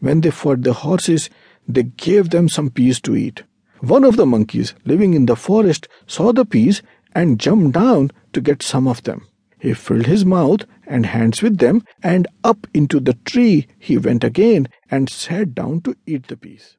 When they fed the horses, they gave them some peas to eat. One of the monkeys living in the forest saw the peas and jumped down to get some of them. He filled his mouth and hands with them, and up into the tree he went again and sat down to eat the peas.